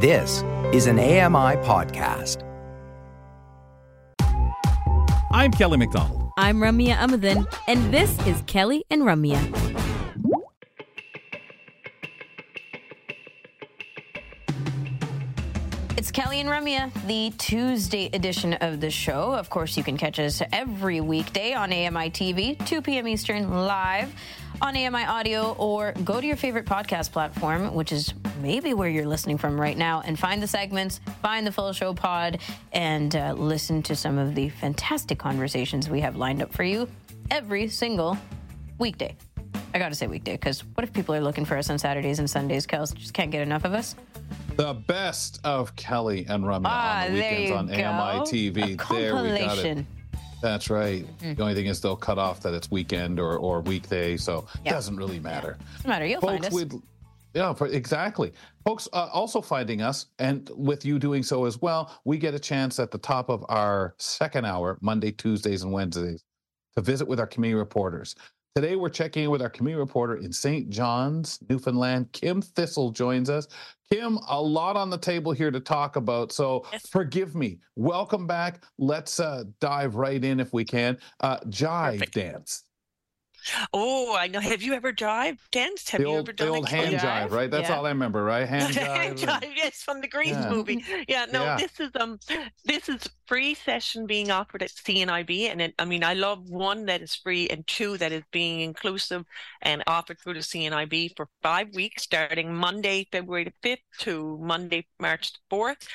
This is an AMI podcast. I'm Kelly McDonald. I'm Ramya Amuthan, and this is Kelly and Ramya. It's Kelly and Ramya, the Tuesday edition of the show. Of course, you can catch us every weekday on AMI TV, 2 p.m. Eastern, live on AMI Audio, or go to your favorite podcast platform, which is maybe where you're listening from right now, and find the segments, find the full show pod, and uh, listen to some of the fantastic conversations we have lined up for you every single weekday. I gotta say weekday, because what if people are looking for us on Saturdays and Sundays? Kels just can't get enough of us. The best of Kelly and Ramya Ah, on the weekends on go. AMI TV. A There we got it. compilation. That's right. The only thing is they'll cut off that it's weekend or, or weekday, so Yeah. it doesn't really matter. Doesn't matter. You'll find Folks, us. Yeah, for, exactly. Folks, uh, also finding us, and with you doing so as well, we get a chance at the top of our second hour, Monday, Tuesdays, and Wednesdays, to visit with our community reporters. Today, we're checking in with our community reporter in St. John's, Newfoundland. Kim Thistle joins us. Kim, a lot on the table here to talk about, so forgive me. Welcome back. Let's uh, dive right in if we can. Uh, jive Perfect. dance. Oh, I know. Have you ever jive danced? Have The you old, ever the done old a hand jive? jive, right? That's Yeah. all I remember, right? Hand jive. Hand jive, yes, from the Grease Yeah. movie. Yeah, no, Yeah. this is um, this is free session being offered at CNIB, and it, I mean, I love one that is free and two that is being inclusive and offered through the CNIB for five weeks, starting Monday, February the fifth to Monday, March the fourth,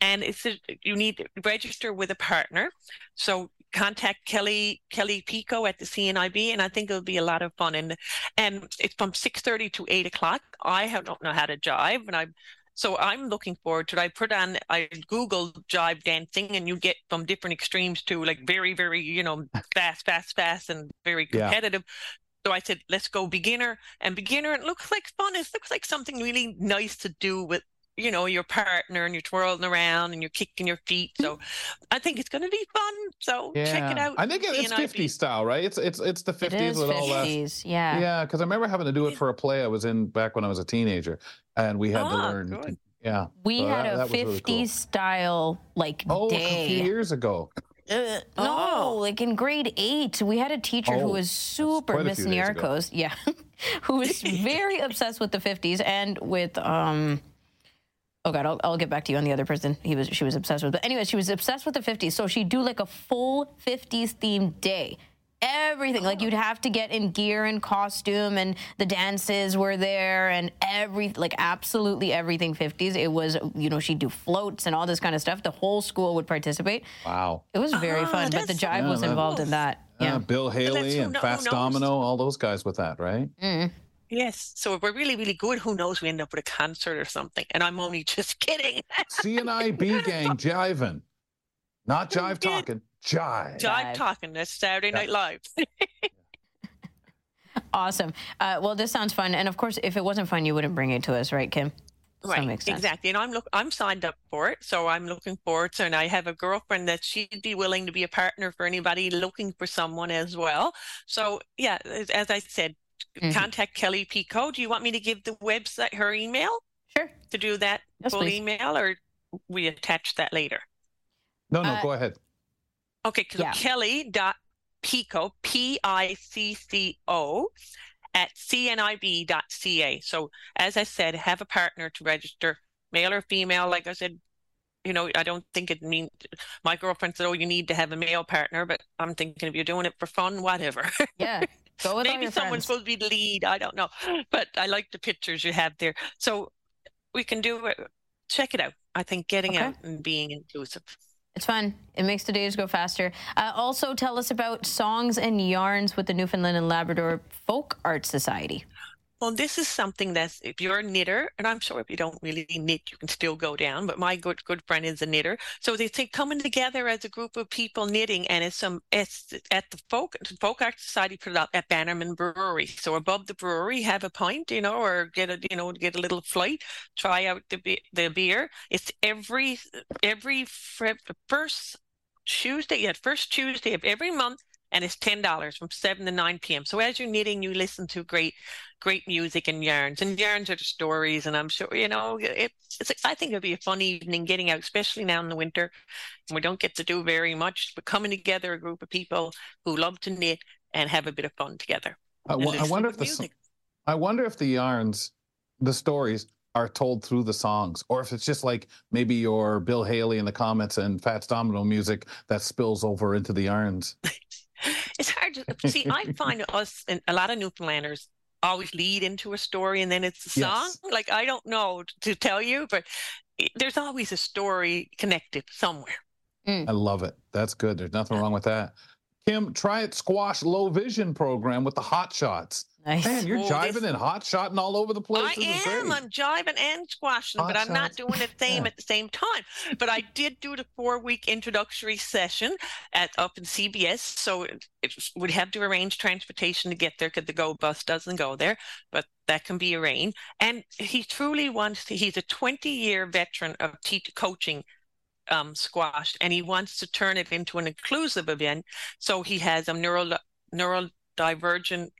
and it's a, you need to register with a partner, so contact Kelly Kelly Picco at the CNIB, and I think it'll be a lot of fun. And and it's from six thirty to eight o'clock. I have, don't know how to jive, and I so I'm looking forward to it. I put on I Google jive dancing, and you get from different extremes to like very very you know fast fast fast and very Yeah. competitive. So I said, let's go beginner and beginner. It looks like fun. It looks like something really nice to do with you know your partner and you're twirling around and you're kicking your feet. So I think it's going to be fun. So check it out. I think it's CNIB. 50 style, right? It's it's it's the 50s It is with all that. 50s. Yeah. Yeah, because I remember having to do it for a play I was in back when I was a teenager, and we had to Ah, learn. good. Yeah, We so had that- a that was really 50s cool. style like Oh, a few day. years ago. Uh, no, Oh. like in grade eight, we had a teacher who Oh, was super Miss few days ago. Nyarkos, yeah, who was very obsessed with the 50s and with um. Oh God, I'll, I'll get back to you on the other person he was she was obsessed with. But anyway, she was obsessed with the 50s, so she'd do like a full 50s themed day. Everything like you'd have to get in gear and costume, and the dances were there, and every like absolutely everything 50s. It was you know she'd do floats and all this kind of stuff. The whole school would participate. Wow. It was very Ah, fun, but the that's so jive was cool. involved in that. Yeah, Yeah. Bill Haley who and kno- Fast? Domino, all those guys with that, right? Mm. Yes. So if we're really, really good, who knows? We end up with a concert or something. And I'm only just kidding. CNIB gang jiving, not jive talking, jive. Jive Jive. talking. That's Saturday Yeah. Night Live. Awesome. Uh, well, this sounds fun, and of course, if it wasn't fun, you wouldn't bring it to us, right, Kim? So that right. makes sense. Exactly. And I'm look. I'm signed up for it, so I'm looking forward to. And I have a girlfriend that she'd be willing to be a partner for anybody looking for someone as well. So yeah, as, as I said, Mhm. contact Kelly Picco. Do you want me to give the website her email Sure. to do that Yes, full please. email, or we attach that later? No, no, Uh, go ahead. Okay, so Yeah. Kelly dot Picco P I C C O at cnib.ca. So as I said, have a partner to register, male or female. Like I said, you know, I don't think it means my girlfriend said, "Oh, you need to have a male partner," but I'm thinking if you're doing it for fun, whatever. Yeah. Go with Maybe someone's friends. supposed to be the lead. I don't know, but I like the pictures you have there. So we can do it. Check it out. I think getting Okay. out and being inclusive. It's fun. It makes the days go faster. Uh, also, tell us about songs and yarns with the Newfoundland and Labrador Folk Art Society. Well, this is something that's if you're a knitter, and I'm sure if you don't really knit, you can still go down. But my good good friend is a knitter, so they think coming together as a group of people knitting, and it's some it's at the folk folk art society put it up at Bannerman Brewery. So above the brewery, have a pint, you know, or get a you know get a little flight, try out the the beer. It's every every first Tuesday, yeah, first Tuesday of every month. And it's ten dollars from seven to nine p.m. So as you're knitting, you listen to great, great music and yarns, and yarns are the stories. And I'm sure you know it, it's. I think it'll be a fun evening getting out, especially now in the winter. And We don't get to do very much, but coming together, a group of people who love to knit and have a bit of fun together. I, I wonder if the music. I wonder if the yarns, the stories are told through the songs, or if it's just like maybe your Bill Haley in the Comets and Fats Domino music that spills over into the yarns. it's see. I find us and a lot of Newfoundlanders always lead into a story and then it's a song. Yes. Like I don't know to tell you, but there's always a story connected somewhere. Mm. I love it. That's good. There's nothing wrong with that. Kim, try it squash low vision program with the hot shots. Nice. Man, you're oh, jiving this... and hot shotting all over the place. I am. I'm jiving and squashing, hot but I'm shots. not doing the same yeah. at the same time. But I did do the four week introductory session at up in CBS. So it, it would have to arrange transportation to get there because the Go bus doesn't go there, but that can be arranged. And he truly wants to, he's a 20 year veteran of teach, coaching um, squash and he wants to turn it into an inclusive event. So he has a neural neurodivergent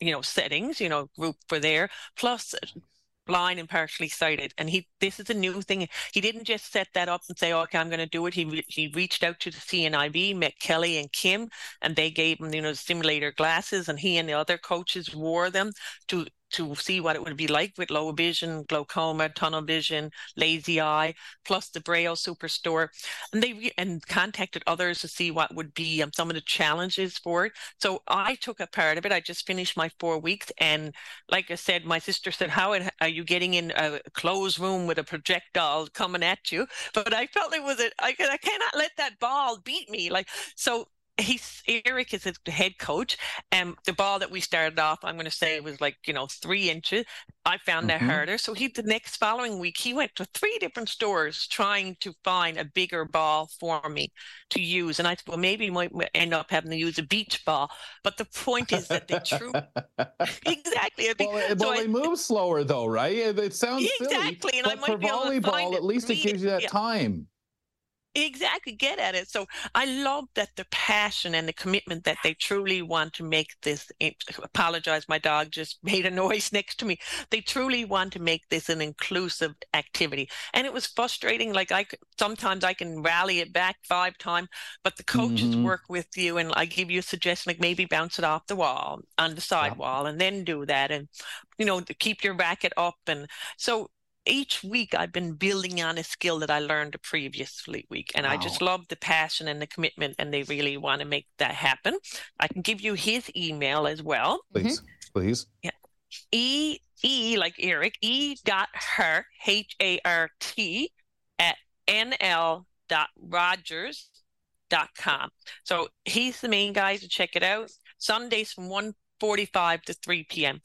you know settings you know group for there plus mm-hmm. blind and partially sighted. And he this is a new thing. He didn't just set that up and say okay i'm going to do it. He he reached out to the cnib met kelly and kim and they gave him you know simulator glasses and he and the other coaches wore them to to see what it would be like with low vision, glaucoma, tunnel vision, lazy eye, plus the Braille Superstore. And they and contacted others to see what would be um, some of the challenges for it. So I took a part of it. I just finished my four weeks, and like I said, my sister said, "How are you getting in a closed room with a projectile coming at you?" But I felt it was a I, I cannot let that ball beat me. Like so, he's Eric is the head coach, and the ball that we started off, I'm going to say, was like you know three inches. I found mm-hmm. that harder. So he the next following week he went to three different stores trying to find a bigger ball for me to use, and I said, well, maybe we might end up having to use a beach ball. But the point is that they true exactly. Well, it, so well I, they move slower though, right? It, it sounds exactly, silly, and I might for be volleyball, at least it gives you that yeah. time exactly get at it. So i love that the passion and the commitment that they truly want to make this apologize my dog just made a noise next to me. They truly want to make this an inclusive activity. And it was frustrating like i sometimes i can rally it back five times but the coaches mm-hmm. work with you and i give you a suggestion like maybe bounce it off the wall on the side wall and then do that and you know keep your racket up and so each week I've been building on a skill that I learned the previous week. And wow. I just love the passion and the commitment, and they really want to make that happen. I can give you his email as well. Please, mm-hmm. please. Yeah. E E like Eric, E dot her H A R T at NL dot Rogers dot com. So he's the main guy to check it out. Sundays from 1 45 to 3 p.m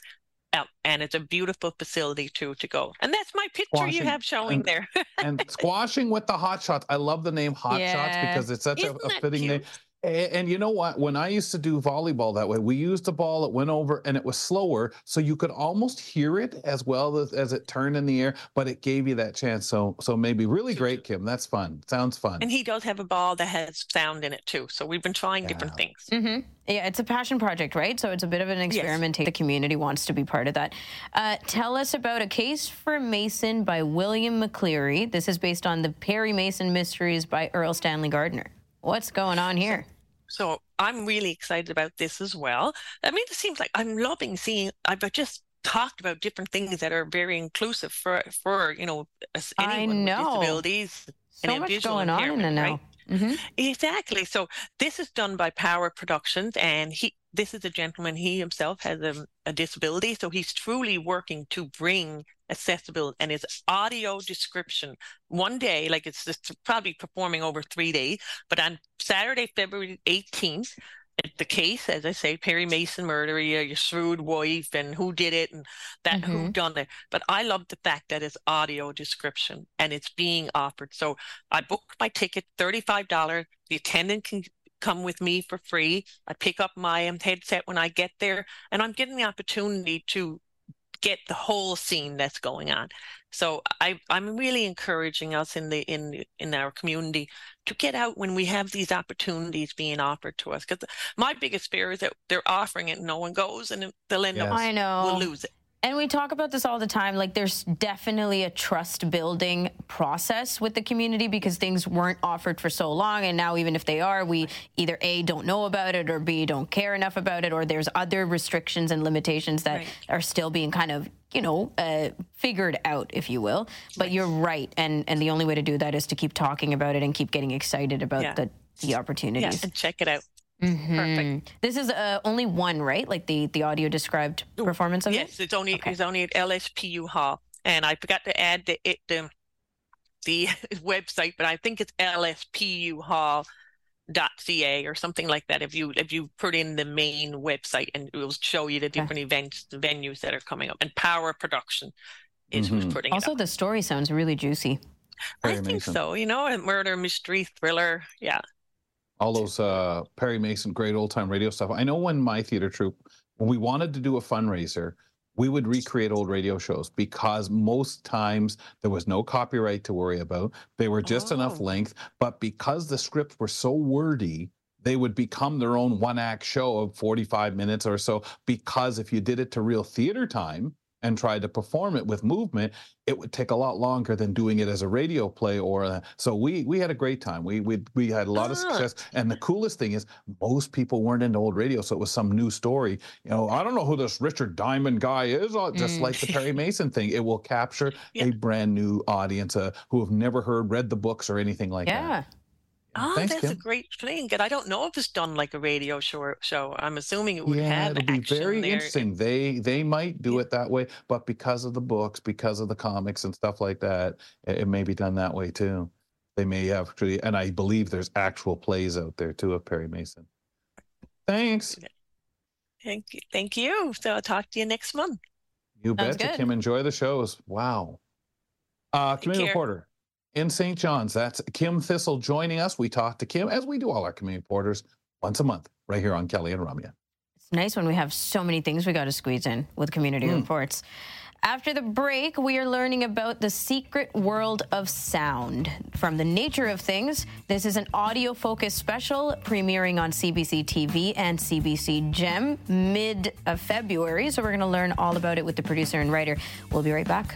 and it's a beautiful facility too to go. And that's my picture squashing, you have showing and, there. and squashing with the hot shots. I love the name hot yeah. shots because it's such a, a, fitting name. And, and, you know what? When I used to do volleyball that way, we used a ball that went over and it was slower, so you could almost hear it as well as, as it turned in the air, but it gave you that chance. So, so maybe really great, Kim. That's fun. Sounds fun. And he does have a ball that has sound in it too. So we've been trying yeah. different things. Mm-hmm. Yeah, it's a passion project, right? So it's a bit of an experimentation. Yes. The community wants to be part of that. Uh, tell us about A Case for Mason by William McCleary. This is based on the Perry Mason Mysteries by Erle Stanley Gardner. What's going on here? So I'm really excited about this as well. I mean, it seems like I'm loving seeing. I've just talked about different things that are very inclusive for for you know anyone with disabilities so and much going on in the now. Mm-hmm. Exactly. So this is done by Power Productions, and he this is a gentleman. He himself has a, a disability, so he's truly working to bring accessible and his audio description one day, like it's, it's probably performing over three days, but on Saturday, February 18th, the case, as I say, Perry Mason murder, your, your shrewd wife, and who did it, and that mm-hmm. who done it. But I love the fact that it's audio description and it's being offered. So I booked my ticket, thirty-five dollars. The attendant can come with me for free. I pick up my headset when I get there, and I'm getting the opportunity to get the whole scene that's going on. So I, I'm really encouraging us in the in in our community to get out when we have these opportunities being offered to us. Because my biggest fear is that they're offering it and no one goes, and they'll end Yes. up I know. we'll lose it. And we talk about this all the time. Like, there's definitely a trust building process with the community because things weren't offered for so long. And now, even if they are, we either A, don't know about it, or B, don't care enough about it, or there's other restrictions and limitations that Right. are still being kind of, you know, uh, figured out, if you will. But you're right. And, and the only way to do that is to keep talking about it and keep getting excited about Yeah. the, the Yeah, opportunities. and check it out. Mhm. Perfect. This is uh, only one, right? Like the, the audio described performance of it? Yes, it's only Okay. it's only at LSPU Hall, and I forgot to add the it the the website, but I think it's lspuhall.ca or something like that. If you if you put in the main website, and it will show you the different events, the venues that are coming up, and Power Production is who's Mhm. putting it Also, up. the story sounds really juicy. I Perry think Mason. so. You know, a murder mystery thriller. Yeah, all those uh Perry Mason great old time radio stuff. I know when my theater troupe, when we wanted to do a fundraiser, we would recreate old radio shows because most times there was no copyright to worry about. They were just enough Oh. length, but because the scripts were so wordy, they would become their own one act show of 45 minutes or so. Because if you did it to real theater time and tried to perform it with movement, it would take a lot longer than doing it as a radio play or a, so we we had a great time. We we we had a lot of Ah. success. And the coolest thing is most people weren't into old radio, so it was some new story. You know, I don't know who this Richard Diamond guy is. uh, Just Mm. like the Perry Mason thing, it will capture Yeah. a brand new audience uh, who have never heard, read the books or anything like yeah. that. Oh, Thanks, that's a great thing. And I don't know if it's done like a radio show. Show. I'm assuming it would Yeah, have it'll be very there. interesting. They they might do Yeah. it that way, but because of the books, because of the comics and stuff like that, it, it may be done that way too. They may actually, and I believe there's actual plays out there too of Perry Mason. Thanks. Thank you. Thank you. So I'll talk to you next month. You Sounds betcha, good. Kim. Enjoy the shows. Wow. Uh, community reporter in St. John's. That's Kim Thistle joining us. We talk to Kim as we do all our community reporters once a month, right here on Kelly and Ramya. It's nice when we have so many things we got to squeeze in with community Mm. reports. After the break, we are learning about the secret world of sound. From the nature of things, this is an audio focused special premiering on CBC TV and CBC Gem mid of February. So we're going to learn all about it with the producer and writer. We'll be right back.